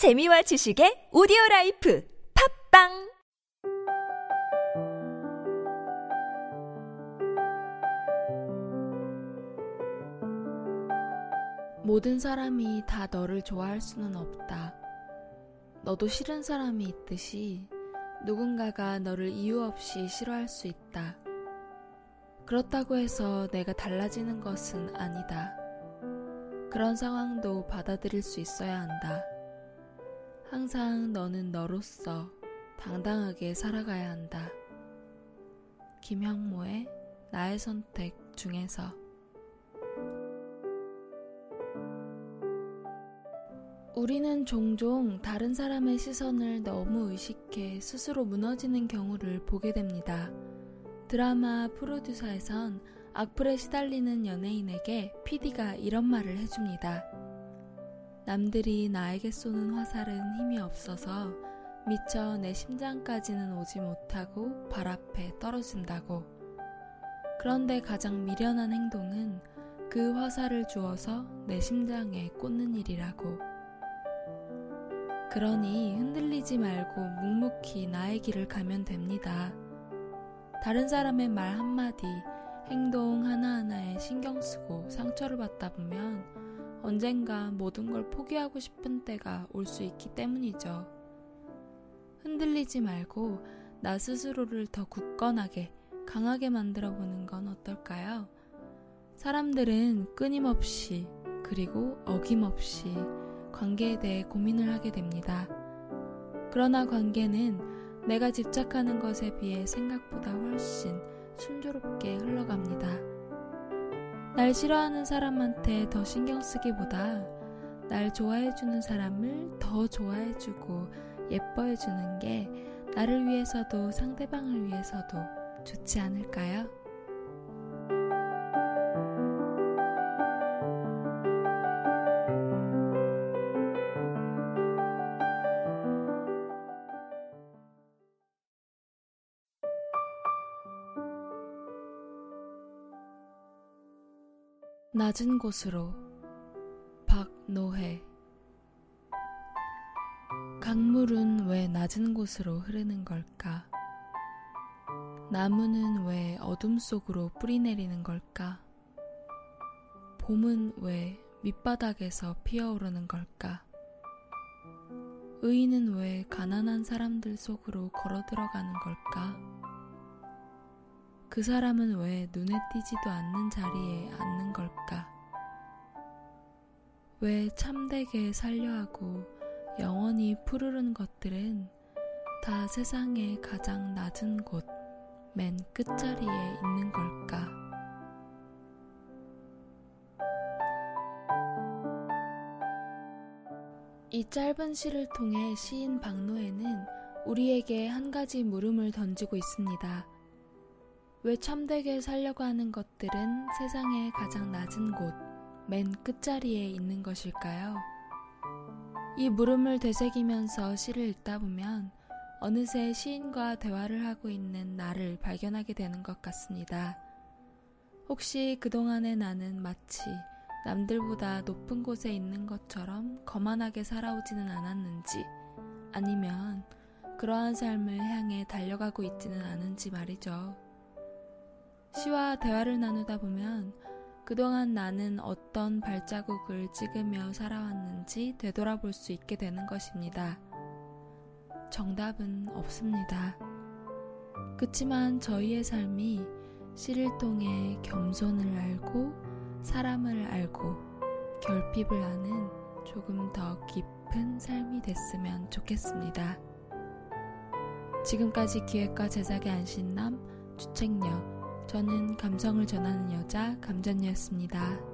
재미와 지식의 오디오 라이프 팝빵 모든 사람이 다 너를 좋아할 수는 없다. 너도 싫은 사람이 있듯이 누군가가 너를 이유 없이 싫어할 수 있다. 그렇다고 해서 내가 달라지는 것은 아니다. 그런 상황도 받아들일 수 있어야 한다. 항상 너는 너로서 당당하게 살아가야 한다. 김형모의 나의 선택 중에서 우리는 종종 다른 사람의 시선을 너무 의식해 스스로 무너지는 경우를 보게 됩니다. 드라마 프로듀서에선 악플에 시달리는 연예인에게 PD가 이런 말을 해줍니다. 남들이 나에게 쏘는 화살은 힘이 없어서 미처 내 심장까지는 오지 못하고 발 앞에 떨어진다고. 그런데 가장 미련한 행동은 그 화살을 주어서 내 심장에 꽂는 일이라고. 그러니 흔들리지 말고 묵묵히 나의 길을 가면 됩니다. 다른 사람의 말 한마디, 행동 하나하나에 신경 쓰고 상처를 받다 보면 언젠가 모든 걸 포기하고 싶은 때가 올 수 있기 때문이죠. 흔들리지 말고 나 스스로를 더 굳건하게, 강하게 만들어 보는 건 어떨까요? 사람들은 끊임없이, 그리고 어김없이 관계에 대해 고민을 하게 됩니다. 그러나 관계는 내가 집착하는 것에 비해 생각보다 훨씬 순조롭게 흘러갑니다. 날 싫어하는 사람한테 더 신경 쓰기보다 날 좋아해주는 사람을 더 좋아해주고 예뻐해주는 게 나를 위해서도 상대방을 위해서도 좋지 않을까요? 낮은 곳으로 박노해 강물은 왜 낮은 곳으로 흐르는 걸까? 나무는 왜 어둠 속으로 뿌리 내리는 걸까? 봄은 왜 밑바닥에서 피어오르는 걸까? 의인은 왜 가난한 사람들 속으로 걸어 들어가는 걸까? 그 사람은 왜 눈에 띄지도 않는 자리에 앉는 걸까? 왜 참되게 살려 하고 영원히 푸르른 것들은 다 세상의 가장 낮은 곳, 맨 끝자리에 있는 걸까? 이 짧은 시를 통해 시인 박노해는 우리에게 한 가지 물음을 던지고 있습니다. 왜 참되게 살려고 하는 것들은 세상의 가장 낮은 곳, 맨 끝자리에 있는 것일까요? 이 물음을 되새기면서 시를 읽다 보면 어느새 시인과 대화를 하고 있는 나를 발견하게 되는 것 같습니다. 혹시 그동안의 나는 마치 남들보다 높은 곳에 있는 것처럼 거만하게 살아오지는 않았는지, 아니면 그러한 삶을 향해 달려가고 있지는 않은지 말이죠. 시와 대화를 나누다 보면 그동안 나는 어떤 발자국을 찍으며 살아왔는지 되돌아볼 수 있게 되는 것입니다. 정답은 없습니다. 그치만 저희의 삶이 시를 통해 겸손을 알고 사람을 알고 결핍을 아는 조금 더 깊은 삶이 됐으면 좋겠습니다. 지금까지 기획과 제작의 안신남 주책녀 저는 감성을 전하는 여자 감전이었습니다.